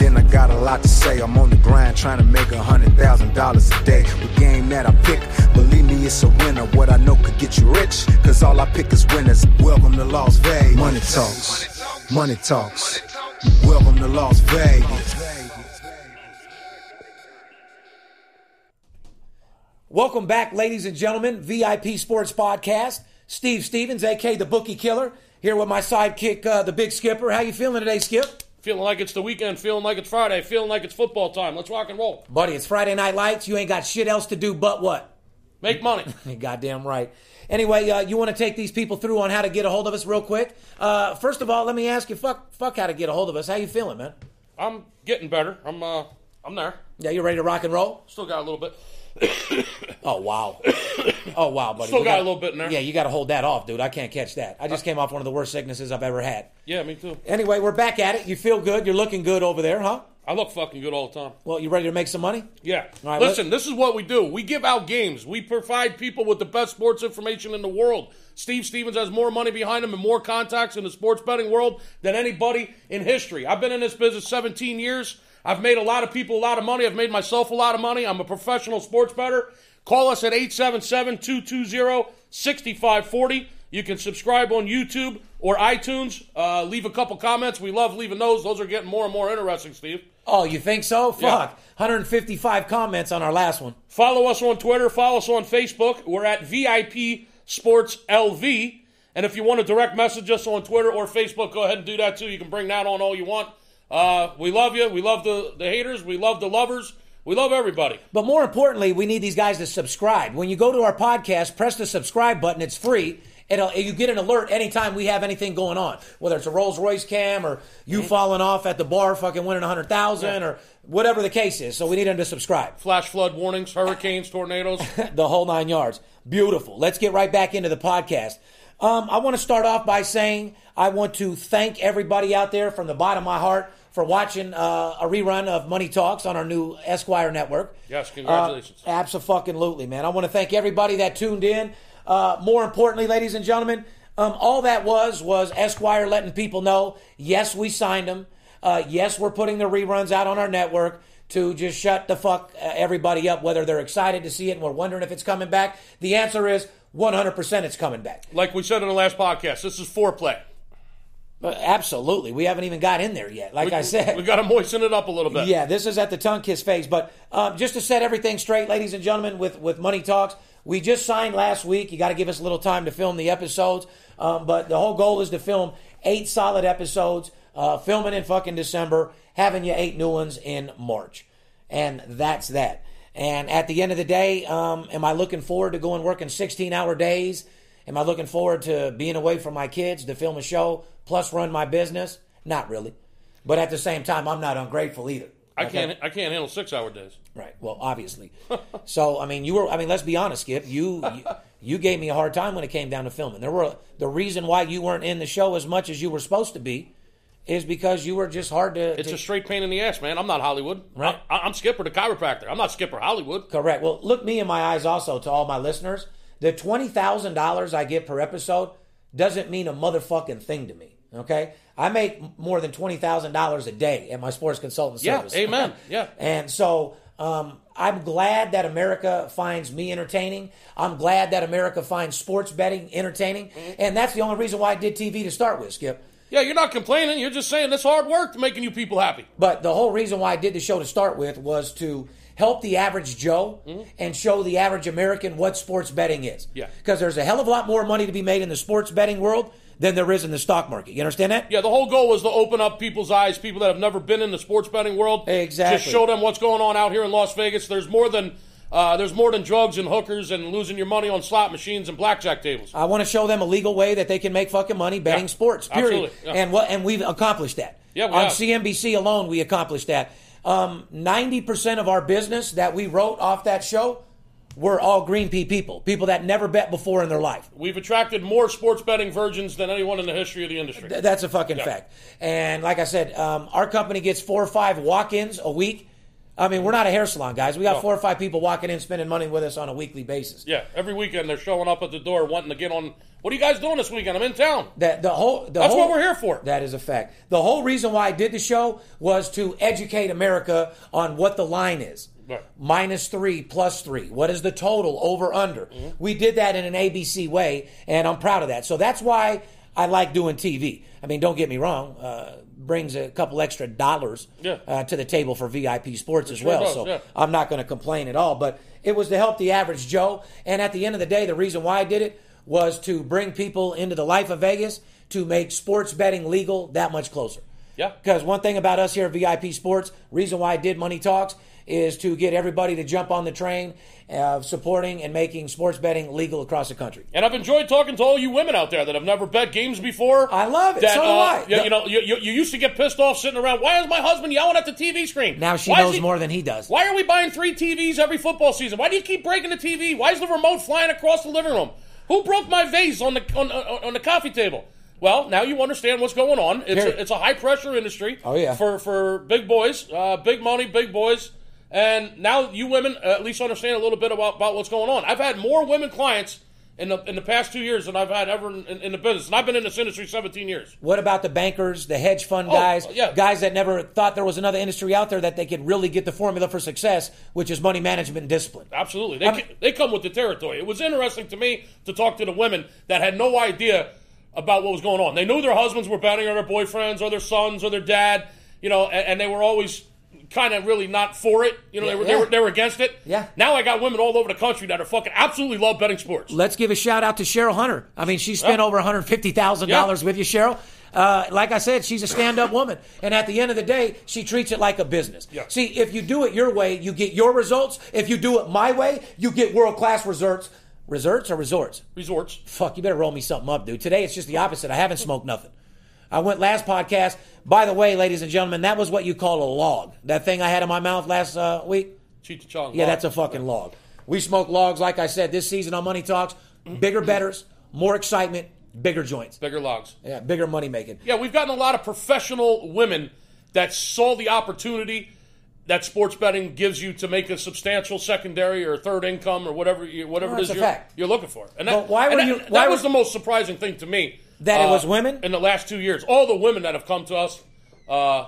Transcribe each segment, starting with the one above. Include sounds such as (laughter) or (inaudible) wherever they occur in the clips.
then I got a lot to say. I'm on the grind trying to make a hundred thousand dollars a day. The game that I pick, believe me, it's a winner. What I know could get you rich, cause all I pick is winners. Welcome to Las Vegas. Money talks, money talks. Welcome to Las Vegas. Welcome back, ladies and gentlemen. VIP Sports Podcast. Steve Stevens, aka the Bookie Killer, here with my sidekick, uh, the Big Skipper. How you feeling today, Skip? Feeling like it's the weekend, feeling like it's Friday, feeling like it's football time. Let's rock and roll. Buddy, it's Friday Night Lights. You ain't got shit else to do but what? Make money. (laughs) Goddamn right. Anyway, uh, you want to take these people through on how to get a hold of us real quick? Uh, first of all, let me ask you, fuck, fuck, how to get a hold of us. How you feeling, man? I'm getting better. I'm uh I'm there. Yeah, you ready to rock and roll? Still got a little bit. (coughs) Oh wow, (coughs) oh wow, buddy. Still We got a little bit in there. Yeah, you got to hold that off, dude. I can't catch that. I just came off one of the worst sicknesses I've ever had. Yeah, me too. Anyway, we're back at it. You feel good. You're looking good over there, huh? I look fucking good all the time. Well, you ready to make some money? Yeah. Right, Listen, this is what we do. We give out games. We provide people with the best sports information in the world. Steve Stevens has more money behind him and more contacts in the sports betting world than anybody in history. I've been in this business 17 years. I've made a lot of people a lot of money. I've made myself a lot of money. I'm a professional sports bettor. Call us at 877 220 6540. You can subscribe on YouTube or iTunes. Uh, leave a couple comments. We love leaving those. Those are getting more and more interesting, Steve. Oh, you think so? Yeah. Fuck. 155 comments on our last one. Follow us on Twitter. Follow us on Facebook. We're at VIP Sports LV. And if you want to direct message us on Twitter or Facebook, go ahead and do that too. You can bring that on all you want. Uh, we love you. We love the, the haters. We love the lovers. We love everybody. But more importantly, we need these guys to subscribe. When you go to our podcast, press the subscribe button. It's free. It'll, you get an alert anytime we have anything going on, whether it's a Rolls Royce cam or you falling off at the bar, fucking winning a hundred thousand or whatever the case is. So we need them to subscribe. Flash flood warnings, hurricanes, tornadoes. (laughs) the whole nine yards. Beautiful. Let's get right back into the podcast. Um, I want to start off by saying I want to thank everybody out there from the bottom of my heart for watching uh, a rerun of Money Talks on our new Esquire network. Yes, congratulations. Uh, absolutely, man. I want to thank everybody that tuned in. Uh, more importantly, ladies and gentlemen, um, all that was was Esquire letting people know, yes, we signed them. Uh, yes, we're putting the reruns out on our network to just shut the fuck uh, everybody up, whether they're excited to see it and we're wondering if it's coming back. The answer is 100% it's coming back. like we said in the last podcast, this is foreplay. Absolutely. We haven't even got in there yet. Like I said, we got to moisten it up a little bit. Yeah, this is at the tongue kiss phase. But um, just to set everything straight, ladies and gentlemen, with, with Money Talks, we just signed last week. You got to give us a little time to film the episodes. Um, but the whole goal is to film eight solid episodes, uh, filming in fucking December, having you eight new ones in March. And that's that. And at the end of the day, um, am I looking forward to going working 16 hour days? Am I looking forward to being away from my kids to film a show plus run my business? Not really. But at the same time, I'm not ungrateful either. I Okay? can't. I can't handle six hour days. Right. Well, obviously. (laughs) so, I mean, you were. I mean, let's be honest, Skip. You, you you gave me a hard time when it came down to filming. There were the reason why you weren't in the show as much as you were supposed to be is because you were just hard to. It's to- a straight pain in the ass, man. I'm not Hollywood. Right. I, I'm Skipper, the chiropractor. I'm not Skipper Hollywood. Correct. Well, look me in my eyes also to all my listeners. The twenty thousand dollars I get per episode doesn't mean a motherfucking thing to me. Okay, I make more than twenty thousand dollars a day at my sports consultant Yeah, service. amen. Yeah. and so um, I'm glad that America finds me entertaining. I'm glad that America finds sports betting entertaining, Mm-hmm. and that's the only reason why I did TV to start with, Skip. Yeah, you're not complaining. You're just saying this hard work making you people happy. But the whole reason why I did the show to start with was to help the average Joe and show the average American what sports betting is. Mm-hmm. Yeah. Because there's a hell of a lot more money to be made in the sports betting world than there is in the stock market. You understand that? Yeah, the whole goal was to open up people's eyes, people that have never been in the sports betting world. Exactly. Just show them what's going on out here in Las Vegas. There's more than uh, there's more than drugs and hookers and losing your money on slot machines and blackjack tables. I want to show them a legal way that they can make fucking money betting Yeah. sports. Period. Absolutely. Yeah. And what and we've accomplished that. Yeah, we On have. CNBC alone, we accomplished that. Um, Ninety percent of our business that we wrote off that show were all Green Pea people, people that never bet before in their life. We've attracted more sports betting virgins than anyone in the history of the industry. Th- That's a fucking fact. And like I said, um, our company gets four or five walk-ins a week. I mean, we're not a hair salon, guys. We got No. four or five people walking in, spending money with us on a weekly basis. yeah, every weekend they're showing up at the door wanting to get on. What are you guys doing this weekend? I'm in town. That the whole the That's whole, what we're here for. That is a fact. The whole reason why I did the show was to educate America on what the line is. Right. Minus three, plus three. What is the total over under? Mm-hmm. We did that in an ABC way, and I'm proud of that. So that's why I like doing TV. I mean, don't get me wrong. Uh, brings a couple extra dollars Yeah. uh, to the table for VIP sports as sure well. does, so yeah. I'm not going to complain at all. But it was to help the average Joe. And at the end of the day, the reason why I did it was to bring people into the life of Vegas to make sports betting legal that much closer. Yeah. Because one thing about us here at VIP Sports, reason why I did Money Talks is to get everybody to jump on the train of supporting and making sports betting legal across the country. And I've enjoyed talking to all you women out there that have never bet games before. I love it. That, So do uh, I. You, you know, you, you, you used to get pissed off sitting around. Why is my husband yelling at the TV screen? Now she Why knows he- more than he does. Why are we buying three TVs every football season? Why do you keep breaking the TV? Why is the remote flying across the living room? Who broke my vase on the on, on, on the coffee table? Well, now you understand what's going on. It's a, it's a high pressure industry. Oh, yeah. For for big boys, uh, big money, big boys, and now you women uh, at least understand a little bit about, about what's going on. I've had more women clients in the in the past two years than I've had ever in, in, the business, and I've been in this industry 17 years. What about the bankers, the hedge fund Oh, guys, yeah. guys that never thought there was another industry out there that they could really get the formula for success, which is money management and discipline? Absolutely. They, I mean- they come with the territory. It was interesting to me to talk to the women that had no idea about what was going on. They knew their husbands were betting on their boyfriends or their sons or their dad, you know, and, and they were always kind of really not for it. You know, they, were, they, were, they were against it. Yeah. Now I got women all over the country that are fucking absolutely love betting sports. Let's give a shout out to Cheryl Hunter. I mean, she spent Yeah. over $150,000 with you, Cheryl. Uh, like I said, she's a stand up woman. And at the end of the day, she treats it like a business. Yeah. See, if you do it your way, you get your results. If you do it my way, you get world class results. Results or resorts? Resorts. Fuck, you better roll me something up, dude. Today it's just the opposite. I haven't smoked nothing. I went last podcast. By the way, ladies and gentlemen, that was what you call a log. That thing I had in my mouth last uh, week. Chong. Yeah, that's a fucking log. We smoke logs, like I said, this season on Money Talks. Bigger betters, more excitement, bigger joints. Bigger logs. Yeah, bigger money making. Yeah, we've gotten a lot of professional women that saw the opportunity that sports betting gives you to make a substantial secondary or third income or whatever you, whatever Well, it is you're, you're looking for. And that, But why were that- you- That why was were- the most surprising thing to me. That it uh, was women? in the last two years. All the women that have come to us uh,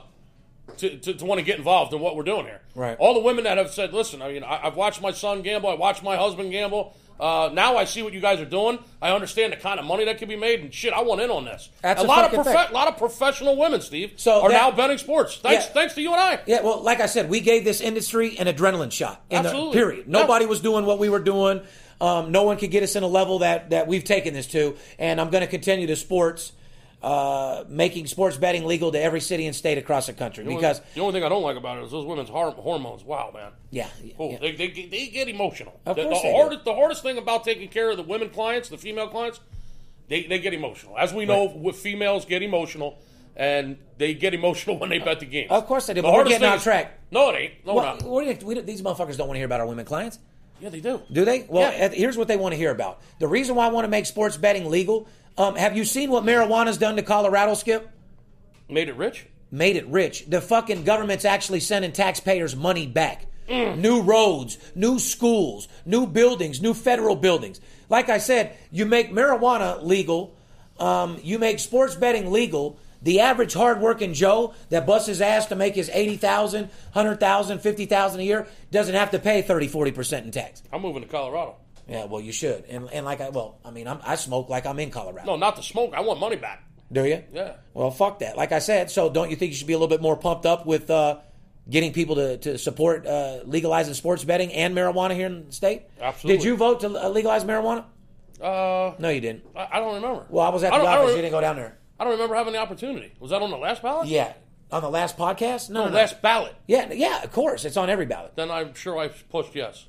to, to, to want to get involved in what we're doing here. Right. All the women that have said, "Listen, I mean, I, I've watched my son gamble. I watched my husband gamble." Uh, now I see what you guys are doing. I understand the kind of money that can be made, and shit, I want in on this. That's a a lot of lot of professional women, Steve, So are that- now betting sports. Thanks, Yeah. thanks to you and I. Yeah, well, like I said, we gave this industry an adrenaline shot. In the Absolutely. period. Yeah. Nobody was doing what we were doing. Um, no one could get us in a level that, that we've taken this to. And I'm going to continue to sports, uh, making sports betting legal to every city and state across the country. Because, the only thing I don't like about it is those women's hormones. Wow, man. yeah. Oh, yeah. they, they, they get emotional. Of the, course the hardest, the hardest thing about taking care of the women clients, the female clients, they, they get emotional. As we know, with females get emotional, and they get emotional (laughs) when they bet the game. Of course they do, but we're getting off is- track. No, it ain't. No, Well, not. what do we don't- these motherfuckers don't want to hear about our women clients. Yeah, they do. Do they? Well, Yeah. here's what they want to hear about. The reason why I want to make sports betting legal. Um, have you seen what marijuana's done to Colorado, Skip? Made it rich. Made it rich. The fucking government's actually sending taxpayers money back. New roads, new schools, new buildings, new federal buildings. Like I said, you make marijuana legal, um, you make sports betting legal. The average hardworking Joe that busts his ass to make his 80,000, 100,000, 50,000 a year doesn't have to pay 30, 40% in tax. I'm moving to Colorado. Yeah, well, you should. And, and like I, well, I mean, I'm, I smoke like I'm in Colorado. No, not the smoke. I want money back. Do you? Yeah. Well, fuck that. Like I said, so don't you think you should be a little bit more pumped up with uh, getting people to, to support uh, legalizing sports betting and marijuana here in the state? Absolutely. Did you vote to uh, legalize marijuana? Uh, No, you didn't. I, I don't remember. Well, I was at the I office. You didn't go down there. I don't remember having the opportunity. Was that on the last ballot? Yeah. On the last podcast? No, On the no. last ballot. Yeah, yeah, of course. It's on every ballot. Then I'm sure I pushed yes.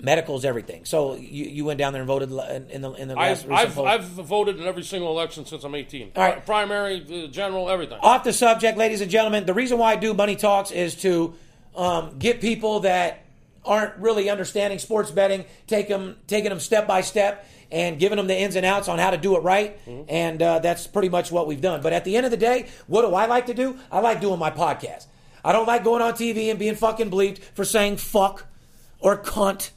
Medical's everything. So you, you went down there and voted in the in the last I've, I've, poll. I've voted in every single election since I'm 18. All right. Primary, uh, general, everything. off the subject, ladies and gentlemen, the reason why I do Money Talks is to um, get people that aren't really understanding sports betting, take them, taking them step by step and giving them the ins and outs on how to do it right. And uh, that's pretty much what we've done. But at the end of the day, what do I like to do? I like doing my podcast. I don't like going on TV and being fucking bleeped for saying fuck or cunt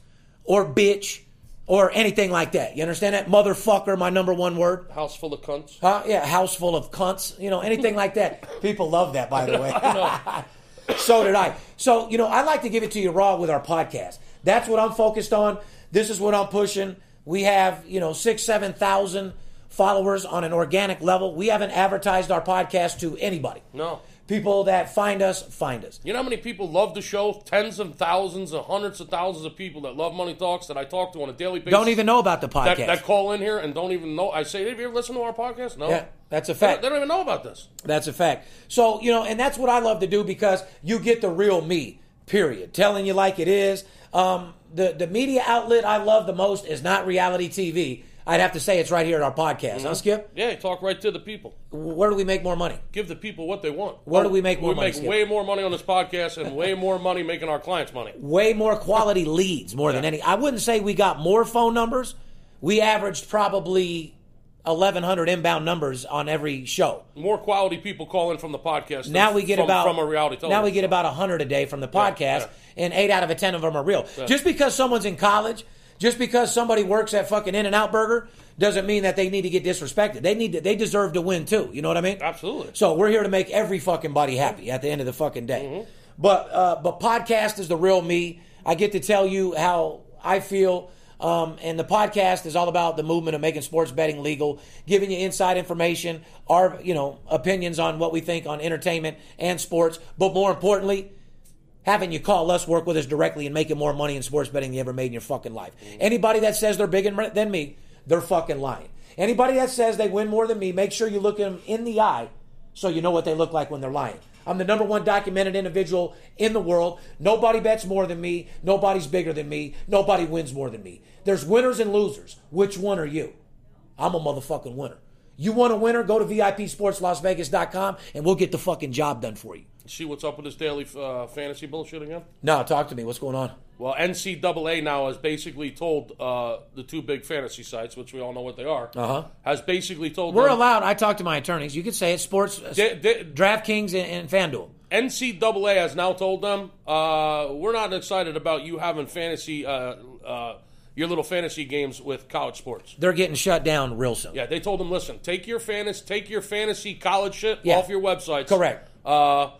or bitch or anything like that. You understand that? Motherfucker, my number one word. House full of cunts. Huh? Yeah, house full of cunts. You know, anything like that. (laughs) People love that, by the way. So did I. So, you know, I like to give it to you raw with our podcast. That's what I'm focused on. This is what I'm pushing. We have, you know, six, seven thousand followers on an organic level. We haven't advertised our podcast to anybody. No. People that find us, find us. You know how many people love the show? Tens of thousands and hundreds of thousands of people that love Money Talks that I talk to on a daily basis. Don't even know about the podcast. that call in here and don't even know. I say, have you ever listened to our podcast? No. Yeah, that's a They fact. don't, they don't even know about this. That's a fact. So, you know, and that's what I love to do because you get the real me, period. Telling you like it is. Um, the, the media outlet I love the most is not reality TV. I'd have to say it's right here at our podcast. Huh, mm-hmm. Skip? Yeah, talk right to the people. Where do we make more money? Give the people what they want. Where do we make more we money, We make Skip? way more money on this podcast and way more money making our clients money. Way more quality (laughs) leads, more than any. I wouldn't say we got more phone numbers. We averaged probably 1,100 inbound numbers on every show. More quality people calling from the podcast. Now we get from, about from a reality television. Now we get about hundred a day from the podcast, yeah. and eight out of a ten of them are real. Just because someone's in college, just because somebody works at fucking In and Out Burger, doesn't mean that they need to get disrespected. They need to, they deserve to win too. You know what I mean? Absolutely. So we're here to make every fucking body happy at the end of the fucking day. Mm-hmm. But uh, but podcast is the real me. I get to tell you how I feel. Um, and the podcast is all about the movement of making sports betting legal, giving you inside information, our you know opinions on what we think on entertainment and sports. But more importantly, having you call us, work with us directly, and making more money in sports betting than you ever made in your fucking life. Anybody that says they're bigger than me, they're fucking lying. Anybody that says they win more than me, make sure you look them in the eye so you know what they look like when they're lying. I'm the number one documented individual in the world. Nobody bets more than me. Nobody's bigger than me. Nobody wins more than me. There's winners and losers. Which one are you? I'm a motherfucking winner. You want a winner? Go to VIPSportsLasVegas.com and we'll get the fucking job done for you. See what's up with this daily uh, fantasy bullshit again? No, talk to me. What's going on? Well, NCAA now has basically told uh, the two big fantasy sites, which we all know what they are, Uh-huh. has basically told We're them, allowed. I talked to my attorneys. You could say it. Sports, uh, Di- di- DraftKings, and, and FanDuel. NCAA has now told them, uh, we're not excited about you having fantasy, uh, uh, your little fantasy games with college sports. They're getting shut down real soon. Yeah, they told them, listen, take your fantasy, take your fantasy college shit Yeah. off your websites. Correct. Uh,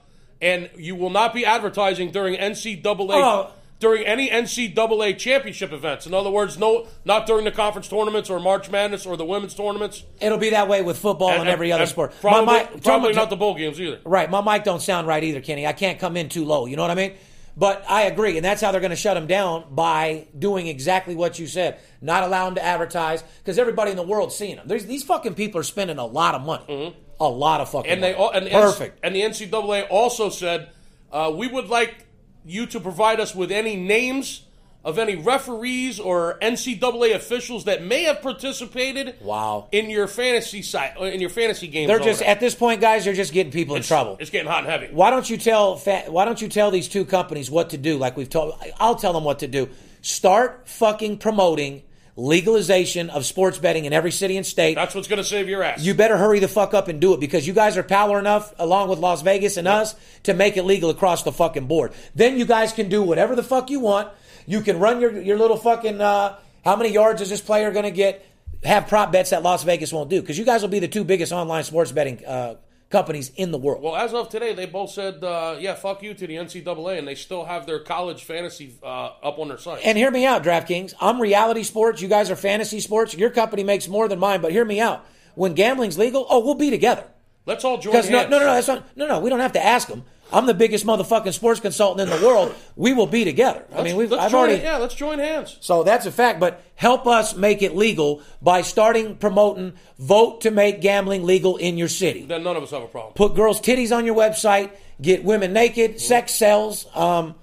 and you will not be advertising during NCAA Oh. during any NCAA championship events. In other words, no, not during the conference tournaments or March Madness or the women's tournaments. It'll be that way with football and, every other and sport. Probably, my mic, probably not the bowl games either. Right, my mic don't sound right either, Kenny. I can't come in too low. You know what I mean? But I agree, and that's how they're going to shut them down by doing exactly what you said. Not allow them to advertise because everybody in the world's seeing them. There's, these fucking people are spending a lot of money, mm-hmm. A lot of fucking. And they all- and the perfect. And the NCAA also said uh, we would like you to provide us with any names of any referees or NCAA officials that may have participated. Wow. In your fantasy site, in your fantasy games. they're just at this point, guys. They're just getting people in trouble. It's getting hot and heavy. Why don't you tell fa- Why don't you tell these two companies what to do? Like we've told, I'll tell them what to do. Start fucking promoting legalization of sports betting in every city and state. That's what's going to save your ass. you better hurry the fuck up and do it because you guys are power enough, along with Las Vegas and us, to make it legal across the fucking board. Then you guys can do whatever the fuck you want. You can run your your little fucking. Uh, how many yards is this player going to get? Have prop bets that Las Vegas won't do because you guys will be the two biggest online sports betting uh, companies in the world. well, as of today, they both said, uh, "Yeah, fuck you" to the NCAA, and they still have their college fantasy uh, up on their site. And hear me out, DraftKings. I'm reality sports. You guys are fantasy sports. Your company makes more than mine, but hear me out. When gambling's legal, oh, we'll be together. Let's all join Because no, hands. no, no, no, that's not, no, no. We don't have to ask them. I'm the biggest motherfucking sports consultant in the world. We will be together. I mean, we've let's I've join already. yeah, let's join hands. So that's a fact. But help us make it legal by starting promoting. Vote to make gambling legal in your city. Then none of us have a problem. Put girls' titties on your website. Get women naked. Sex sells. Um,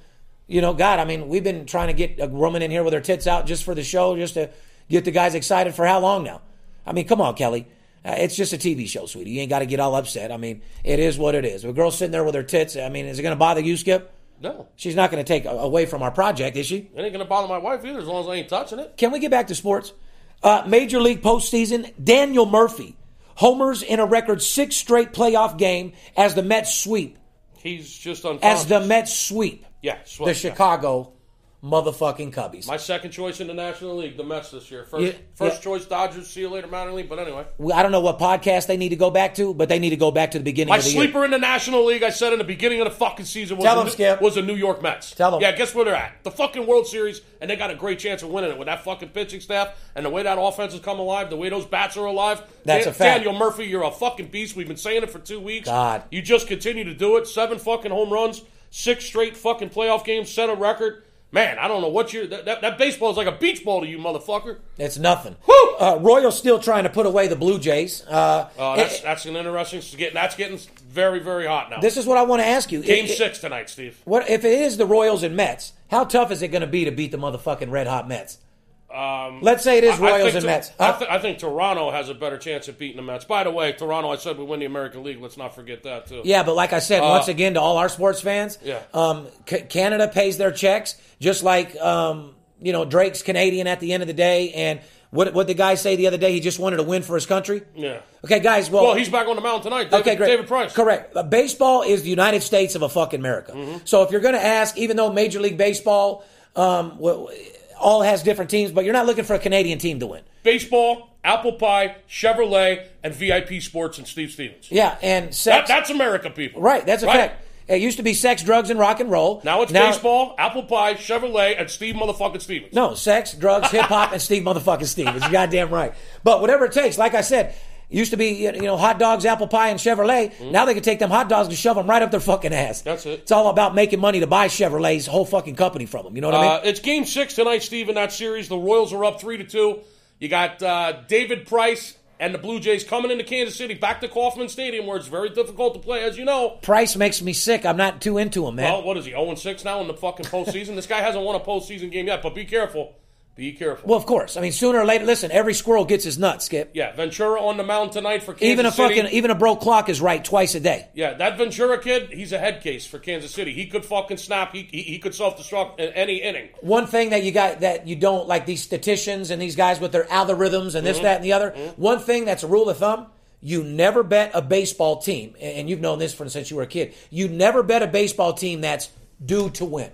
you know, God, I mean, we've been trying to get a woman in here with her tits out just for the show, just to get the guys excited for how long now? I mean, come on, Kelly. Uh, it's just a TV show, sweetie. You ain't got to get all upset. I mean, it is what it is. If a girl's sitting there with her tits, I mean, is it going to bother you, Skip? No. She's not going to take away from our project, is she? It ain't gonna bother my wife either, as long as I ain't touching it. Can we get back to sports? Uh, Major League postseason. Daniel Murphy homers in a record six straight playoff game as the Mets sweep. He's just unconscious. As the Mets sweep yeah, the swept. Chicago motherfucking Cubbies. My second choice in the National League, the Mets this year. First, Yeah, first yeah. choice Dodgers. See you later, minor league. But anyway, I don't know what podcast they need to go back to, but they need to go back to the beginning my of the year. sleeper in the National League, I said in the beginning of the fucking season, was, Tell the, them, Skip. was the New York Mets. Tell them. Yeah, guess where they're at? The fucking World Series, and they got a great chance of winning it with that fucking pitching staff and the way that offense has come alive, the way those bats are alive. That's Dan- a fact. Daniel Murphy, you're a fucking beast. We've been saying it for two weeks. God. You just continue to do it. Seven fucking home runs, six straight fucking playoff games, set a record. Man, I don't know what you that, that, that baseball is like a beach ball to you, motherfucker. It's nothing. Whew! Uh, Royals still trying to put away the Blue Jays. Uh, Oh, that's it- that's an interesting. that's getting very very hot now. this is what I want to ask you. Game it- six tonight, Steve. What if it is the Royals and Mets? How tough is it going to be to beat the motherfucking red hot Mets? Let's say it is Um, Royals and to- Mets. I, th- I think Toronto has a better chance of beating the Mets. By the way, Toronto, I said we win the American League. Let's not forget that too. yeah, but like I said, once again to all our sports fans, Uh, Yeah. um, C- Canada pays their checks just like um, you know Drake's Canadian at the end of the day. And what what the guy say the other day? He just wanted to win for his country. Yeah. Okay, guys. Well, Well, he's back on the mound tonight. David, Okay, great. David Price. Correct. Uh, baseball is the United States of a fucking America. Mm-hmm. So if you're going to ask, even though Major League Baseball um, well, all has different teams, but you're not looking for a Canadian team to win. Baseball, apple pie, Chevrolet, and VIP Sports and Steve Stevens. Yeah, and That, sex. that's America, people. right. That's a Right. fact. It used to be sex, drugs, and rock and roll. Now it's baseball, apple pie, Chevrolet, and Steve motherfucking Stevens. No, sex, drugs, hip hop, and Steve motherfucking Stevens. You're goddamn right. But whatever it takes, like I said, it used to be you know hot dogs, apple pie, and Chevrolet. Now they can take them hot dogs and shove them right up their fucking ass. Mm-hmm. That's it. It's all about making money to buy Chevrolet's whole fucking company from them. You know what I mean? Uh, it's game six tonight, Steve, in that series. The Royals are up three to two. You got uh, David Price and the Blue Jays coming into Kansas City, back to Kauffman Stadium, where it's very difficult to play, as you know. Price makes me sick. I'm not too into him, man. Well, what is he, 0 6 now in the fucking postseason? this guy hasn't won a postseason game yet, but be careful. Be careful. Well, of course. I mean, sooner or later, listen, every squirrel gets his nuts, Skip. yeah, Ventura on the mound tonight for Kansas even a City. fucking even a broke clock is right twice a day. Yeah, that Ventura kid, he's a head case for Kansas City. He could fucking snap. He, he, he could self destruct in any inning. One thing that you got that you don't like these statisticians and these guys with their algorithms and Mm-hmm. this, that, and the other. One thing that's a rule of thumb: you never bet a baseball team, and you've known this from since you were a kid. You never bet a baseball team that's due to win.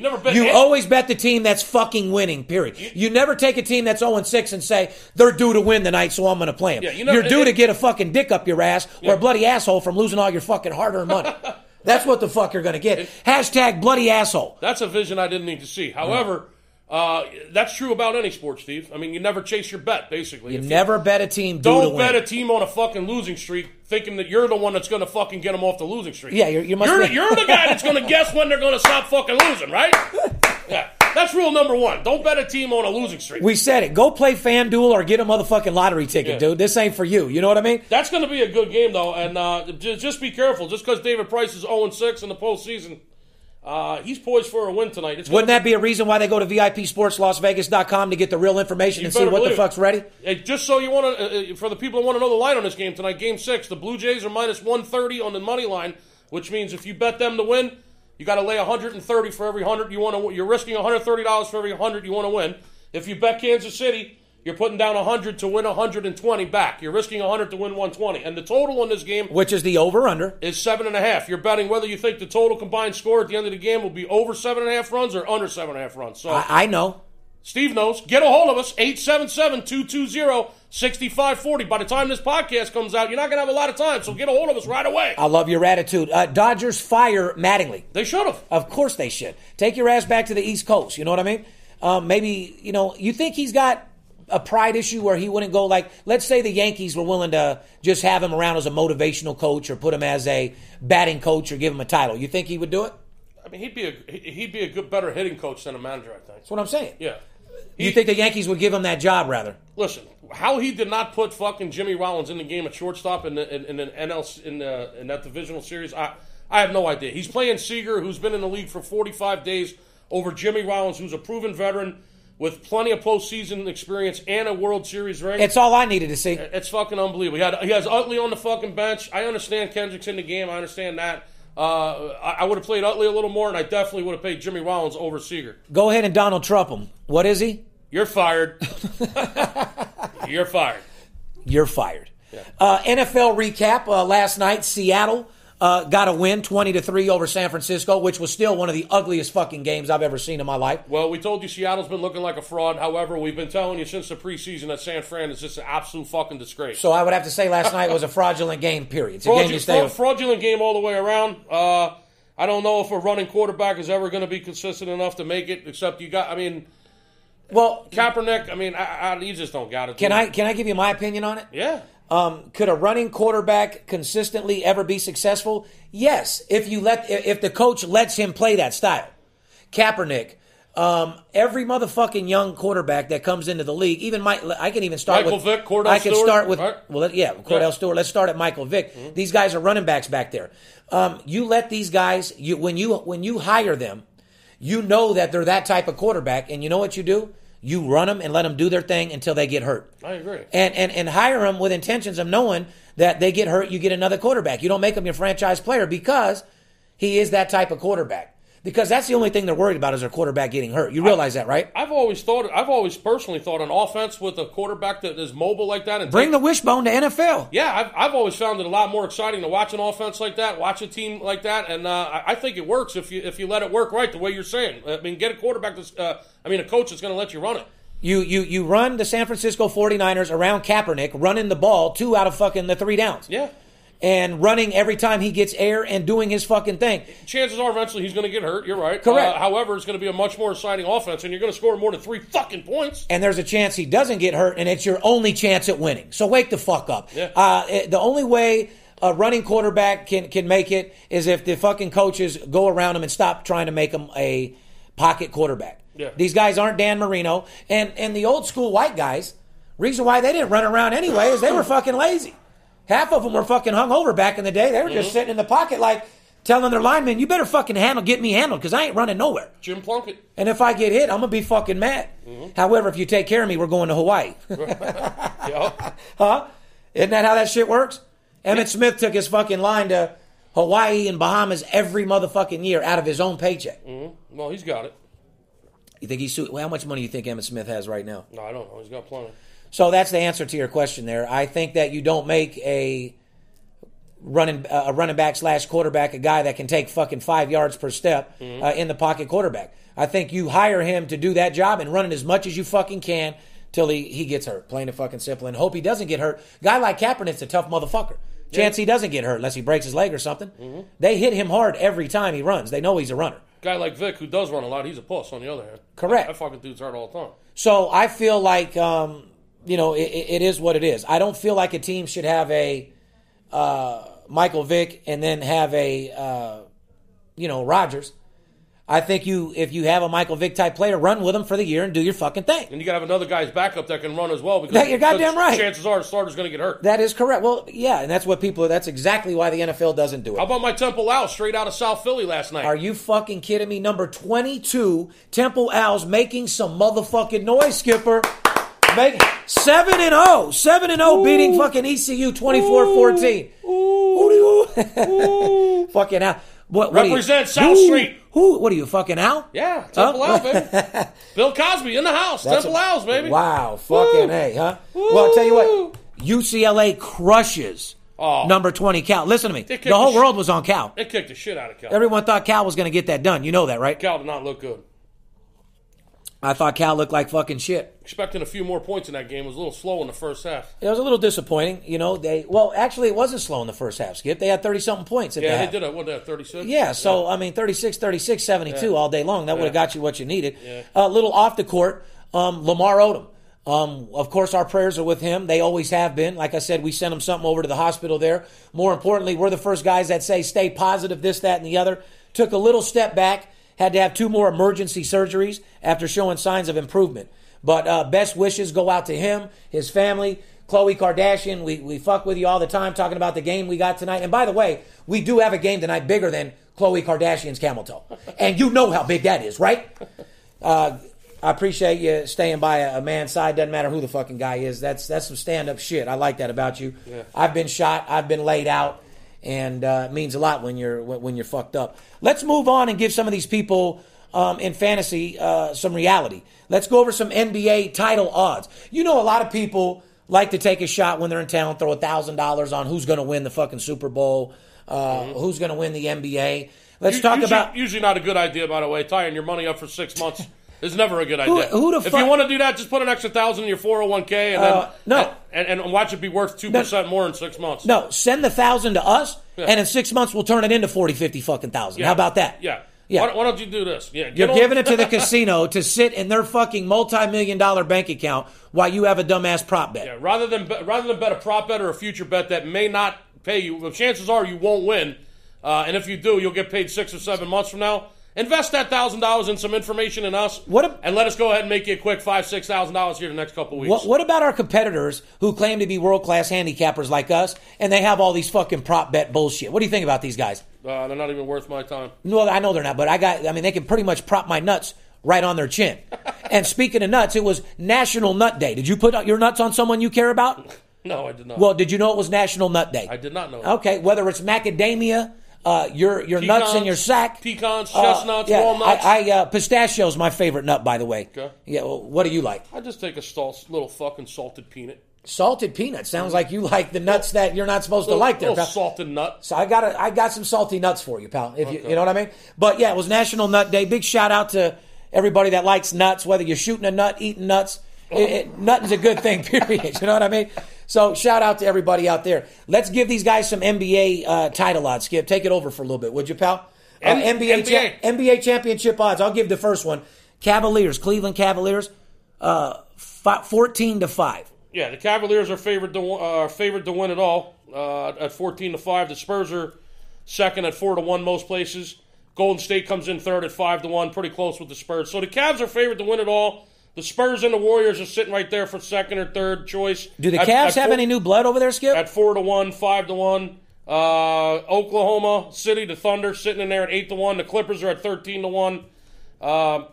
You never bet. You any- always bet the team that's fucking winning. Period. You never take a team that's 0 6 and say they're due to win tonight, so I'm going to play them. Yeah, you You're due it- to get a fucking dick up your ass or a bloody asshole from losing all your fucking hard-earned money. (laughs) that's what the fuck you're going to get. Hashtag bloody asshole. That's a vision I didn't need to see. However, uh, that's true about any sport, Steve. I mean, you never chase your bet, basically. You If never bet a team due Don't win. bet a team on a fucking losing streak, thinking that you're the one that's going to fucking get them off the losing streak. Yeah, you're- you must You're, be- the, you're the guy that's going to guess when they're going to stop fucking losing, right? (laughs) Yeah, that's rule number one. Don't bet a team on a losing streak. we said it. Go play FanDuel or get a motherfucking lottery ticket, Yeah. dude. This ain't for you. You know what I mean? That's going to be a good game, though, and uh, just be careful. Just because David Price is 0 6 in the postseason, uh, he's poised for a win tonight. It's Wouldn't that be a reason why they go to VIPSportsLasVegas.com to get the real information and see what the fuck's ready? Hey, just so you want to, uh, for the people that want to know the line on this game tonight, Game Six, the Blue Jays are minus one thirty on the money line, which means if you bet them to win, you got to lay one hundred and thirty for every hundred you want to. You're risking one hundred thirty dollars for every hundred you want to win. If you bet Kansas City, you're putting down hundred to win one hundred and twenty back. You're risking hundred to win one twenty, and the total in this game Which is the over/under. is seven and a half. You're betting whether you think the total combined score at the end of the game will be over seven and a half runs or under seven and a half runs. So. I, I know. Steve knows. Get a hold of us, 877-220-6540. By the time this podcast comes out, you're not going to have a lot of time, so get a hold of us right away. I love your attitude. Uh, Dodgers fire Mattingly. They should have. Of course they should. Take your ass back to the East Coast. You know what I mean? Um, maybe, you know, you think he's got a pride issue where he wouldn't go like, let's say the Yankees were willing to just have him around as a motivational coach or put him as a batting coach or give him a title. You think he would do it? I mean, he'd be a he'd be a good, better hitting coach than a manager, I think. That's what I'm saying. Yeah. You think the Yankees would give him that job rather? Listen, how he did not put fucking Jimmy Rollins in the game at shortstop in the in, in the NL in the in that divisional series, I I have no idea. He's playing Seager, who's been in the league for 45 days, over Jimmy Rollins, who's a proven veteran with plenty of postseason experience and a World Series ring. It's all I needed to see. It's fucking unbelievable. He, had, he has Utley on the fucking bench. I understand Kendrick's in the game. I understand that. Uh, I, I would have played Utley a little more, and I definitely would have paid Jimmy Rollins over Seager. Go ahead and Donald Trump him. What is he? You're fired. (laughs) You're fired. You're fired. Uh, NFL recap uh, last night: Seattle uh, got a win, twenty to three over San Francisco, which was still one of the ugliest fucking games I've ever seen in my life. Well, we told you Seattle's been looking like a fraud. However, we've been telling you since the preseason that San Fran is just an absolute fucking disgrace. So I would have to say last night was a fraudulent game. Period. It's a game you fraudulent, stay. fraud- fraudulent game all the way around. Uh, I don't know if a running quarterback is ever going to be consistent enough to make it. Except you got, I mean, Well, Kaepernick. I mean, I, I, you just don't got it. can. I can I give you my opinion on it? Yeah. Um, could a running quarterback consistently ever be successful? Yes, if you let if the coach lets him play that style. Kaepernick, um, every motherfucking young quarterback that comes into the league, even Mike, I can even start Michael with Vick, Kordell I can Stewart, start with right? well, yeah, Kordell Yeah. Mm-hmm. Stewart. Let's start at Michael Vick. These guys are running backs back there. Um, you let these guys you when you when you hire them, you know that they're that type of quarterback, and you know what you do? You run them and let them do their thing until they get hurt I agree. and, and and hire them with intentions of knowing that they get hurt, you get another quarterback. You don't make him your franchise player because he is that type of quarterback. Because that's the only thing they're worried about is their quarterback getting hurt. You realize that, right? I've always thought. I've always personally thought an offense with a quarterback that is mobile like that and Bring take- the wishbone to NFL. Yeah, I've, I've always found it a lot more exciting to watch an offense like that, watch a team like that, and uh, I, I think it works if you if you let it work right the way you're saying. I mean, get a quarterback that's, uh, I mean, a coach that's going to let you run it. You you you run the San Francisco 49ers around Kaepernick, running the ball two out of fucking the three downs. Yeah. And running every time he gets air and doing his fucking thing. Chances are eventually he's going to get hurt. You're right. Correct. Uh, however, it's going to be a much more exciting offense, and you're going to score more than three fucking points. and there's a chance he doesn't get hurt, and it's your only chance at winning. So wake the fuck up. Yeah. Uh, the only way a running quarterback can can make it is if the fucking coaches go around him and stop trying to make him a pocket quarterback. Yeah. These guys aren't Dan Marino, and and the old school white guys. Reason why they didn't run around anyway is they were fucking lazy. Half of them were fucking hung over back in the day. They were just mm-hmm. sitting in the pocket like telling their linemen, "You better fucking handle, get me handled, because I ain't running nowhere." Jim Plunkett. And if I get hit, I'm gonna be fucking mad. Mm-hmm. However, if you take care of me, we're going to Hawaii. (laughs) Huh? Isn't that how that shit works? Emmitt Smith took his fucking line to Hawaii and Bahamas every motherfucking year out of his own paycheck. Mm-hmm. well, he's got it. You think he's well, how much money do you think Emmitt Smith has right now? No, I don't know. He's got plenty. So that's the answer to your question there. I think that you don't make a running a running back slash quarterback a guy that can take fucking five yards per step Mm-hmm. uh, in the pocket quarterback. I think you hire him to do that job and run it as much as you fucking can till he, he gets hurt. Plain and fucking simple. And hope he doesn't get hurt. Guy like Kaepernick's a tough motherfucker. Chance he doesn't get hurt unless he breaks his leg or something. Mm-hmm. They hit him hard every time he runs. They know he's a runner. Guy like Vick, who does run a lot, he's a puss. On the other hand, Correct. That fucking dude's hurt all the time. So I feel like um, you know it, it is what it is. I don't feel like a team should have a uh, Michael Vick and then have a uh, you know Rodgers. I think you if you have a Michael Vick type player, run with him for the year and do your fucking thing. And you got to have another guy's backup that can run as well. Because That- you're goddamn right. Chances are the starter's going to get hurt. That is correct. Well, yeah, and that's what people. That's exactly why the NFL doesn't do it. How about my Temple Owls straight out of South Philly last night? Are you fucking kidding me? Number twenty-two, Temple Owls making some motherfucking noise, Skipper. Make seven and zero, seven and zero, beating fucking ECU 24-14. Who do fucking Al. What, what are you- Represent South Who- Street. Who? What are you fucking Al? Yeah, Temple Huh? Owls, baby. (laughs) Bill Cosby in the house. That's Temple a- Owls, baby. Wow, fucking Woo. a, huh? Well, I'll tell you what. UCLA crushes Oh. number twenty Cal. Listen to me. The whole the sh- world was on Cal. They kicked the shit out of Cal. Everyone thought Cal was going to get that done. You know that, right? Cal did not look good. I thought Cal looked like fucking shit. Expecting a few more points in that game was a little slow in the first half. It was a little disappointing. You know, they well, actually, it wasn't slow in the first half. Skip, they had thirty something points. At that. Yeah, the they half. did it. What, that 36? Yeah, so I mean, 36, 36, 72 Yeah. all day long. That would have got you what you needed. Yeah. A little off the court, um, Lamar Odom. Um, of course, our prayers are with him. They always have been. Like I said, we sent him something over to the hospital there. More importantly, we're the first guys that say stay positive, this, that, and the other. Took a little step back. Had to have two more emergency surgeries after showing signs of improvement. But uh, best wishes go out to him, his family, Khloe Kardashian. We, we fuck with you all the time talking about the game we got tonight. And by the way, we do have a game tonight bigger than Khloe Kardashian's camel toe. And you know how big that is, right? Uh, I appreciate you staying by a, a man's side. Doesn't matter who the fucking guy is. That's that's some stand up shit. I like that about you. I've been shot. I've been laid out. And uh, it means a lot when you're when you're fucked up. Let's move on and give some of these people um, in fantasy uh, some reality. Let's go over some NBA title odds. You know, a lot of people like to take a shot when they're in town, throw a thousand dollars on who's going to win the fucking Super Bowl, uh, who's going to win the NBA. Let's U- talk usually, about usually not a good idea, by the way. Tying your money up for six months (laughs) is never a good idea. who the if fuck- you want to do that, just put an extra thousand in your four hundred one k and Uh, then no. and, and watch it be worth two percent more in six months. no. Send the thousand to us, and in six months we'll turn it into 40, 50 fucking thousand. How about that? Yeah. Yeah. Why, why don't you do this? Yeah. You're on- giving it to the (laughs) casino to sit in their fucking multi-million dollar bank account while you have a dumbass prop bet. Yeah, rather than be- rather than bet a prop bet or a future bet that may not pay you, the chances are you won't win. Uh, and if you do, you'll get paid six or seven months from now. Invest that thousand dollars in some information in us, What a- and let us go ahead and make you a quick five six thousand dollars here in the next couple weeks. What, what about our competitors who claim to be world class handicappers like us, and they have all these fucking prop bet bullshit? What do you think about these guys? Uh, they're not even worth my time. No, I know they're not, but I got. I mean, they can pretty much prop my nuts right on their chin. (laughs) and speaking of nuts, it was National Nut Day. Did you put your nuts on someone you care about? (laughs) No, I did not. Well, did you know it was National Nut Day? I did not know. Okay, whether it's macadamia, uh, your your nuts in your sack, pecans, uh, chestnuts, yeah, walnuts. I, I uh, pistachio's my favorite nut, by the way. Okay. Yeah. Well, what do you like? I just take a salt, little fucking salted peanut. Salted peanuts. Sounds like you like the nuts that you're not supposed to like. There, little pal. salted nut. So I got a, I got some salty nuts for you, pal. If you, you know what I mean. But yeah, it was National Nut Day. Big shout out to everybody that likes nuts, whether you're shooting a nut, eating nuts. It, it, nutting's a good thing, (laughs) period. You know what I mean? So shout out to everybody out there. Let's give these guys some NBA uh, title odds. Skip, take it over for a little bit, would you, pal? Uh, N- NBA cha- NBA. NBA championship odds. I'll give the first one. Cavaliers, Cleveland Cavaliers, uh, fi- fourteen to five. Yeah, the Cavaliers are favored to uh, favored to win it all uh, at fourteen to five. The Spurs are second at four to one most places. Golden State comes in third at five to one, pretty close with the Spurs. So the Cavs are favored to win it all. The Spurs and the Warriors are sitting right there for second or third choice. Do the At- Cavs at have four- any new blood over there, Skip? at four to one, five to one? Uh, Oklahoma City, the Thunder sitting in there at eight to one. The Clippers are at thirteen to one. Uh,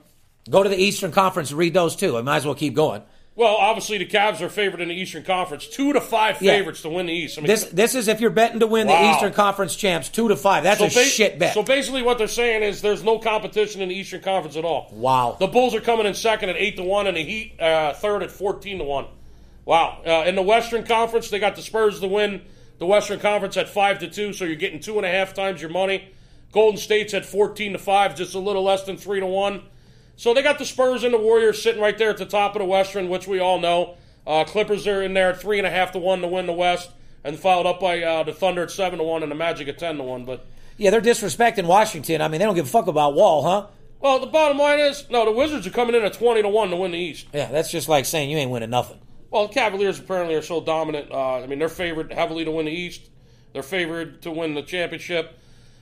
Go to the Eastern Conference and read those too. I might as well keep going. Well, obviously the Cavs are favored in the Eastern Conference, two to five Yeah. favorites to win the East. I mean, This this is if you're betting to win the Eastern Conference champs, two to five. That's a ba- shit bet. So basically, what they're saying is there's no competition in the Eastern Conference at all. Wow. The Bulls are coming in second at eight to one, and the Heat uh, third at fourteen to one. Wow. Uh, in the Western Conference, they got the Spurs to win the Western Conference at five to two, so you're getting two and a half times your money. Golden State's at fourteen to five, just a little less than three to one. So they got the Spurs and the Warriors sitting right there at the top of the Western, which we all know. Uh, Clippers are in there at three and a half to one to win the West, and followed up by uh, the Thunder at seven to one and the Magic at ten to one. But yeah, they're disrespecting Washington. I mean, they don't give a fuck about Wall, huh? Well, the bottom line is, no, the Wizards are coming in at twenty to one to win the East. Yeah, that's just like saying you ain't winning nothing. Well, the Cavaliers apparently are so dominant. Uh, I mean, they're favored heavily to win the East. They're favored to win the championship.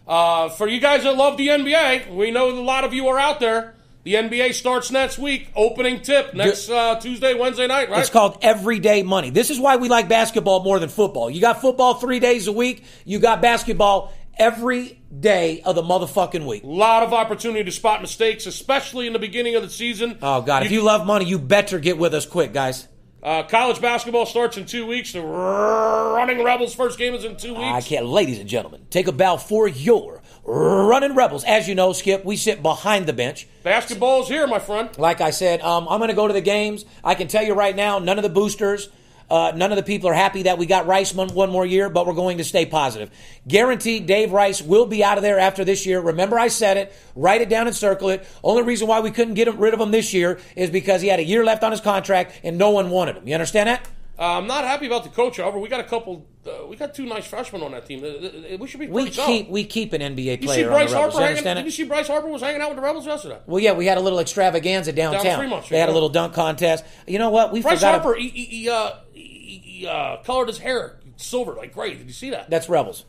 Uh, for you guys that love the NBA, we know a lot of you are out there. The NBA starts next week. Opening tip next uh, Tuesday, Wednesday night, right? It's called everyday money. This is why we like basketball more than football. You got football three days a week. You got basketball every day of the motherfucking week. a lot of opportunity to spot mistakes, especially in the beginning of the season. Oh God, if you love money, you better get with us quick, guys. uh, college basketball starts in two weeks. The Running Rebels first game is in two weeks. I can't, ladies and gentlemen, take a bow for your running rebels. As you know, Skip, we sit behind the bench. Basketball's here, my friend. Like I said, um, I'm going to go to the games. I can tell you right now, none of the boosters, uh, none of the people are happy that we got Rice one, one more year, but we're going to stay positive. Guaranteed Dave Rice will be out of there after this year. Remember, I said it. Write it down and circle it. Only reason why we couldn't get him, rid of him this year is because he had a year left on his contract and no one wanted him. You understand that? Uh, I'm not happy about the coach. However, we got a couple. Uh, we got two nice freshmen on that team. Uh, uh, We should be We keep we keep an NBA You see player on Bryce the Rebels. Harper You hanging? Did you see Bryce Harper was hanging out with the Rebels yesterday? Well, yeah, we had a little extravaganza downtown. Down Fremont they had a little dunk contest. You know what? We Bryce forgot. Harper, he, he, he, uh, he, he uh, colored his hair silver like gray. Did you see that? That's Rebels.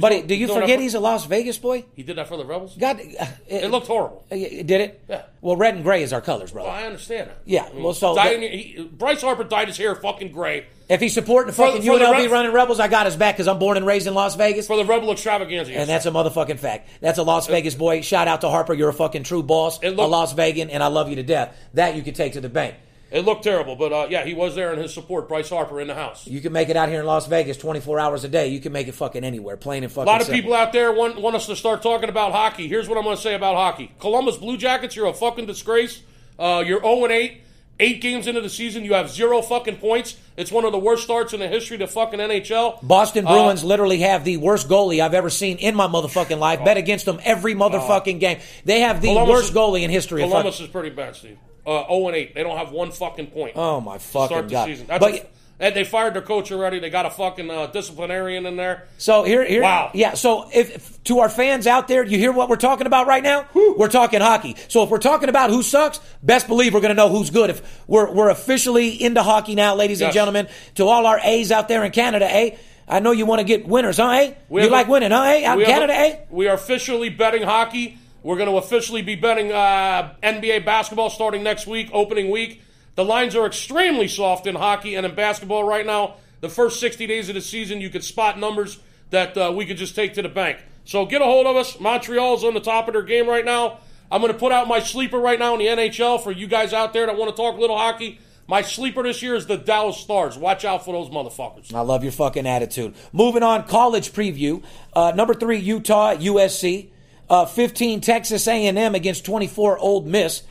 Buddy, do you forget for- he's a Las Vegas boy? He did that for the Rebels. God, uh, It looked horrible. Uh, did it? Yeah. Well, red and gray is our colors, brother. Well, I understand that. Yeah, I mean, well, so- dying- he, Bryce Harper dyed his hair fucking gray if he's supporting the fucking for UNLV Reb- running Rebels, I got his back because I'm born and raised in Las Vegas. for the Rebel extravaganza. And that's a motherfucking fact. That's a Las uh, Vegas boy. Shout out to Harper. You're a fucking true boss. It a Las Vegan, and I love you to death. That you could take to the bank. It looked terrible, but uh, yeah, he was there in his support, Bryce Harper, in the house. You can make it out here in Las Vegas 24 hours a day. You can make it fucking anywhere, plain and fucking A lot of simple. people out there want, want us to start talking about hockey. Here's what I'm going to say about hockey Columbus Blue Jackets, you're a fucking disgrace. Uh, you're 0 8. Eight games into the season, you have zero fucking points. It's one of the worst starts in the history of the fucking NHL. Boston Uh, Bruins literally have the worst goalie I've ever seen in my motherfucking life. Bet against them every motherfucking game. They have the Uh, Columbus worst is- goalie in history. of Columbus is pretty bad, Steve. Uh, 0 and 8. They don't have one fucking point. oh my to fucking start the god! season. That's But a- and they fired their coach already. They got a fucking uh, disciplinarian in there. so here, here, Wow. yeah. So if, if- to our fans out there, you hear what we're talking about right now? We're talking hockey. So if we're talking about who sucks, best believe we're going to know who's good. If we're we're officially into hockey now, ladies and gentlemen, to all our A's out there in Canada, eh? I know you want to get winners, huh? Eh? We You have a- like winning, huh? Eh? Out in Canada, a- eh? We are officially betting hockey. We're going to officially be betting uh, NBA basketball starting next week, opening week. The lines are extremely soft in hockey and in basketball right now. The first 60 days of the season, you could spot numbers that uh, we could just take to the bank. So get a hold of us. Montreal's on the top of their game right now. I'm going to put out my sleeper right now in the NHL for you guys out there that want to talk a little hockey. My sleeper this year is the Dallas Stars. Watch out for those motherfuckers. I love your fucking attitude. Moving on, college preview. Uh, number three, Utah, USC. Uh, 15, Texas A&M against 24, Ole Miss.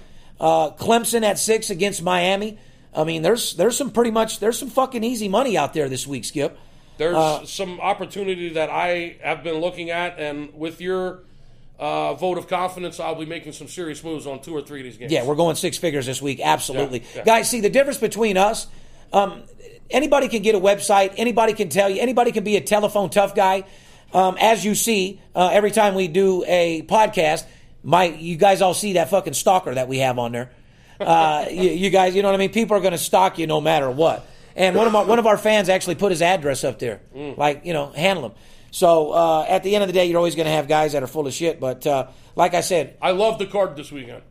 Uh, Clemson at six against Miami. I mean, there's there's some pretty much there's some fucking easy money out there this week, Skip. There's Uh, some opportunity that I have been looking at, and with your uh, vote of confidence, I'll be making some serious moves on two or three of these games. Yeah, we're going six figures this week. Absolutely, Yeah, yeah. guys. See the difference between us. Um, anybody can get a website. Anybody can tell you. Anybody can be a telephone tough guy. Um, as you see, uh, every time we do a podcast, my you guys all see that fucking stalker that we have on there. Uh, (laughs) you, you guys, you know what I mean. People are going to stalk you no matter what. And one of my, one of our fans actually put his address up there, like you know, handle him. So uh, at the end of the day, you're always going to have guys that are full of shit. But uh, like I said, I love the card this weekend.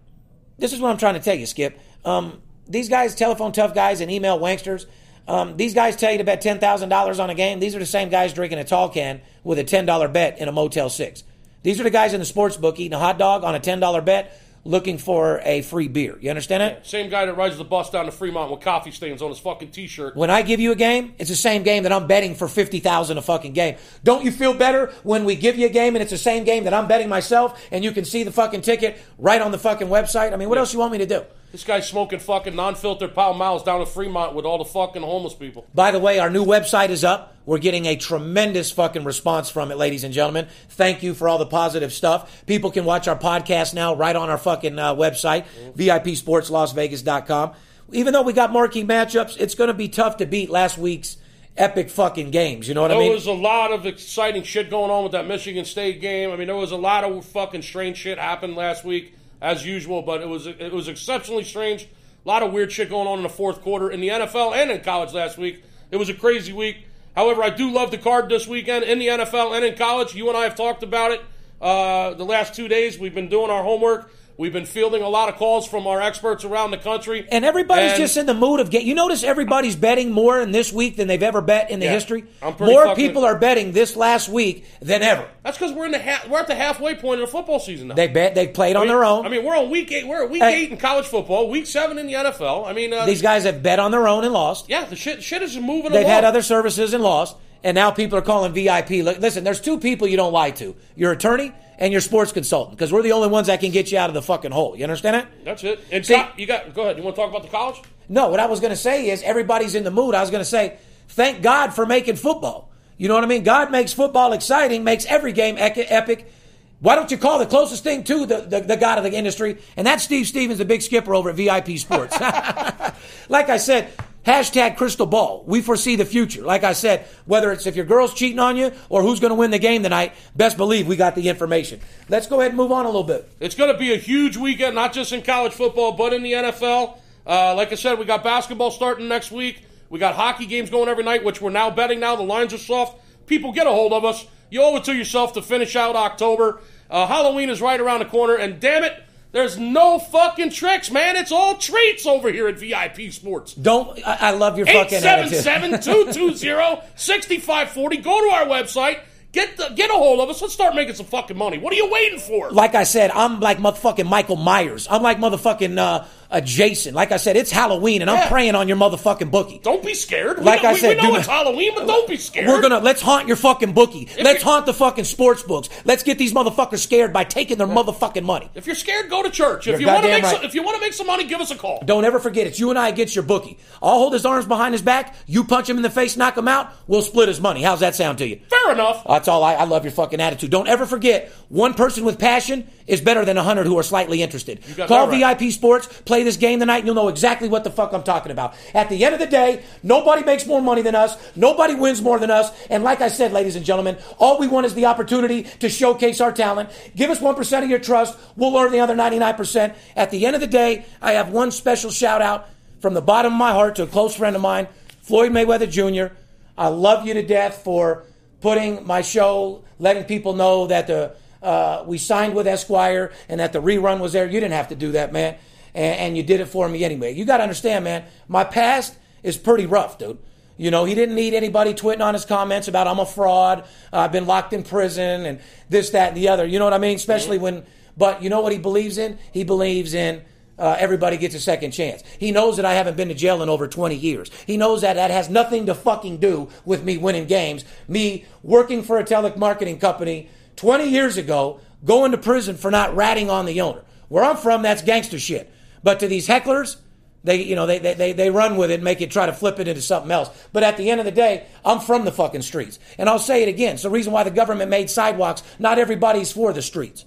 this is what I'm trying to tell you, Skip. Um, these guys, telephone tough guys and email wanksters, um, these guys tell you to bet ten thousand dollars on a game. These are the same guys drinking a tall can with a ten dollar bet in a Motel Six. These are the guys in the sports book eating a hot dog on a ten dollar bet, looking for a free beer. You understand it? Same guy that rides the bus down to Fremont with coffee stains on his fucking T-shirt. When I give you a game, it's the same game that I'm betting for fifty thousand a fucking game. Don't you feel better when we give you a game and it's the same game that I'm betting myself, and you can see the fucking ticket right on the fucking website? I mean, what else you want me to do? This guy's smoking fucking non-filtered Pall Malls down to Fremont with all the fucking homeless people. By the way, our new website is up. We're getting a tremendous fucking response from it, ladies and gentlemen. Thank you for all the positive stuff. People can watch our podcast now right on our fucking uh, website, VIPSportsLasVegas.com. Even though we got marquee matchups, it's going to be tough to beat last week's epic fucking games. You know what I mean? There was a lot of exciting shit going on with that Michigan State game. I mean, there was a lot of fucking strange shit happened last week, as usual. But it was it was exceptionally strange. A lot of weird shit going on in the fourth quarter in the NFL and in college last week. It was a crazy week. However, I do love the card this weekend in the NFL and in college. You and I have talked about it uh, the last two days. We've been doing our homework. We've been fielding a lot of calls from our experts around the country. and everybody's And- just in the mood of getting. You notice everybody's betting more in this week than they've ever bet in the Yeah. history. I'm pretty More people are betting this last week than ever. That's because we're in the ha- we're at the halfway point of the football season now. They bet. They played on I mean- their own. I mean, we're on week eight. We're at week Hey. eight in college football, week seven in the NFL. I mean, uh, These guys have bet on their own and lost. yeah, the shit shit is moving They've along. had other services and lost, and now people are calling VIP. Listen, there's two people you don't lie to: your attorney and your sports consultant, because we're the only ones that can get you out of the fucking hole. You understand that? That's it. And See- you got go ahead. You want to talk about the college? No, what I was going to say is everybody's in the mood. I was going to say, thank God for making football. You know what I mean? God makes football exciting, makes every game epic. Why don't you call the closest thing to the, the, the God of the industry? And that's Steve Stevens, the big skipper over at VIP Sports. (laughs) like I said, hashtag crystal ball. We foresee the future. Like I said, whether it's if your girl's cheating on you or who's going to win the game tonight, best believe we got the information. Let's go ahead and move on a little bit. It's going to be a huge weekend, not just in college football, but in the NFL. Uh, like I said, we got basketball starting next week. We got hockey games going every night, which we're now betting now. The lines are soft. People get a hold of us. You owe it to yourself to finish out October. Uh, Halloween is right around the corner, and damn it, there's no fucking tricks, man. It's all treats over here at VIP Sports. Don't, I, I love your fucking attitude. 877-220-6540. Go to our website. Get the, get a hold of us. Let's start making some fucking money. What are you waiting for? like I said, I'm like motherfucking Michael Myers. I'm like motherfucking uh, adjacent. Like I said, it's Halloween, and I'm preying on your motherfucking bookie. Don't be scared. We Like know, I we- said, we, know it's Halloween, but don't be scared. We're gonna let's haunt your fucking bookie. let's haunt the fucking sports books. Let's get these motherfuckers scared by taking their motherfucking money. If you're scared, go to church. If You're you want to make right. some, if you want to make some money, give us a call. Don't ever forget, it's you and I against your bookie. I'll hold his arms behind his back. You punch him in the face, knock him out. We'll split his money. How's that sound to you? Fair enough. That's all. I, I love your fucking attitude. Don't ever forget, one person with passion is better than a hundred who are slightly interested. Call right. VIP Sports, play this game tonight, and you'll know exactly what the fuck I'm talking about. At the end of the day, nobody makes more money than us. Nobody wins more than us. And like I said, ladies and gentlemen, all we want is the opportunity to showcase our talent. Give us 1% of your trust. We'll earn the other 99%. At the end of the day, I have one special shout out from the bottom of my heart to a close friend of mine, Floyd Mayweather Jr. I love you to death for putting my show, letting people know that the uh, we signed with Esquire and that the rerun was there. You didn't have to do that, man, and, and you did it for me anyway. You got to understand, man. My past is pretty rough, dude. You know, he didn't need anybody tweeting on his comments about I'm a fraud. Uh, I've been locked in prison and this, that, and the other. You know what I mean? Especially when, but you know what he believes in? He believes in uh, everybody gets a second chance. He knows that I haven't been to jail in over 20 years. He knows that that has nothing to fucking do with me winning games. Me working for a telemarketing company 20 years ago, going to prison for not ratting on the owner. Where I'm from, that's gangster shit. But to these hecklers, they, you know, they, they, they, run with it and make it try to flip it into something else. But at the end of the day, I'm from the fucking streets. And I'll say it again. It's the reason why the government made sidewalks. Not everybody's for the streets.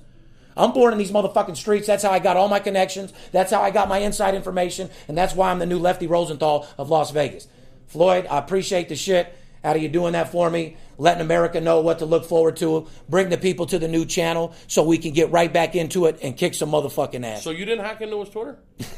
I'm born in these motherfucking streets. That's how I got all my connections. That's how I got my inside information. And that's why I'm the new Lefty Rosenthal of Las Vegas. Floyd, I appreciate the shit out of you doing that for me, letting America know what to look forward to, bring the people to the new channel so we can get right back into it and kick some motherfucking ass. So you didn't hack into his Twitter? (laughs)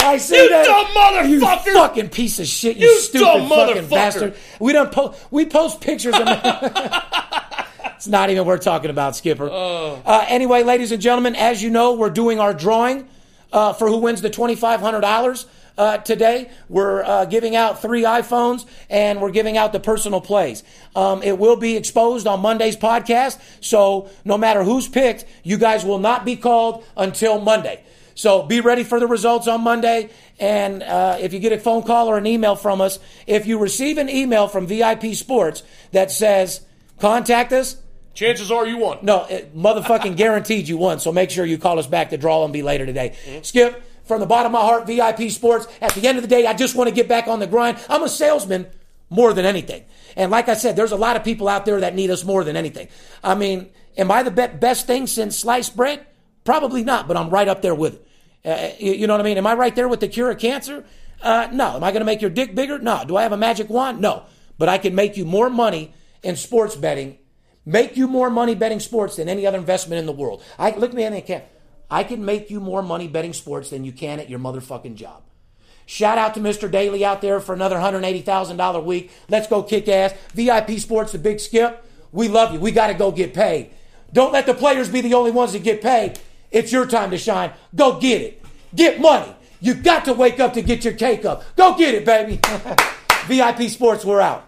I see You that. dumb motherfucker! You fucking piece of shit. You, You stupid fucking bastard. We don't post. We post pictures of. (laughs) (laughs) it's not even worth talking about, Skipper. Uh, anyway, ladies and gentlemen, as you know, we're doing our drawing uh, for who wins the twenty five hundred dollars. Uh, today, we're uh, giving out three iPhones and we're giving out the personal plays. Um, it will be exposed on Monday's podcast, so no matter who's picked, you guys will not be called until Monday. So be ready for the results on Monday. And uh, if you get a phone call or an email from us, if you receive an email from VIP Sports that says, contact us, Chances are you won. no, it motherfucking guaranteed you won. So make sure you call us back. to draw and be later today. Skip, from the bottom of my heart, VIP Sports. At the end of the day, I just want to get back on the grind. I'm a salesman more than anything. And like I said, there's a lot of people out there that need us more than anything. I mean, am I the be- best thing since sliced bread? Probably not, but I'm right up there with it. Uh, you, you know what I mean? Am I right there with the cure of cancer? Uh, no. Am I going to make your dick bigger? No. Do I have a magic wand? No. But I can make you more money in sports betting, make you more money betting sports than any other investment in the world. I look me in the camera. I can make you more money betting sports than you can at your motherfucking job. Shout out to Mr. Daly out there for another $180,000 week. Let's go kick ass. VIP Sports, the big skip. We love you. We got to go get paid. Don't let the players be the only ones that get paid. It's your time to shine. Go get it. Get money. You got to wake up to get your cake up. Go get it, baby. (laughs) VIP Sports, we're out.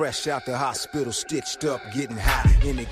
Fresh out the hospital, stitched up, getting high. In the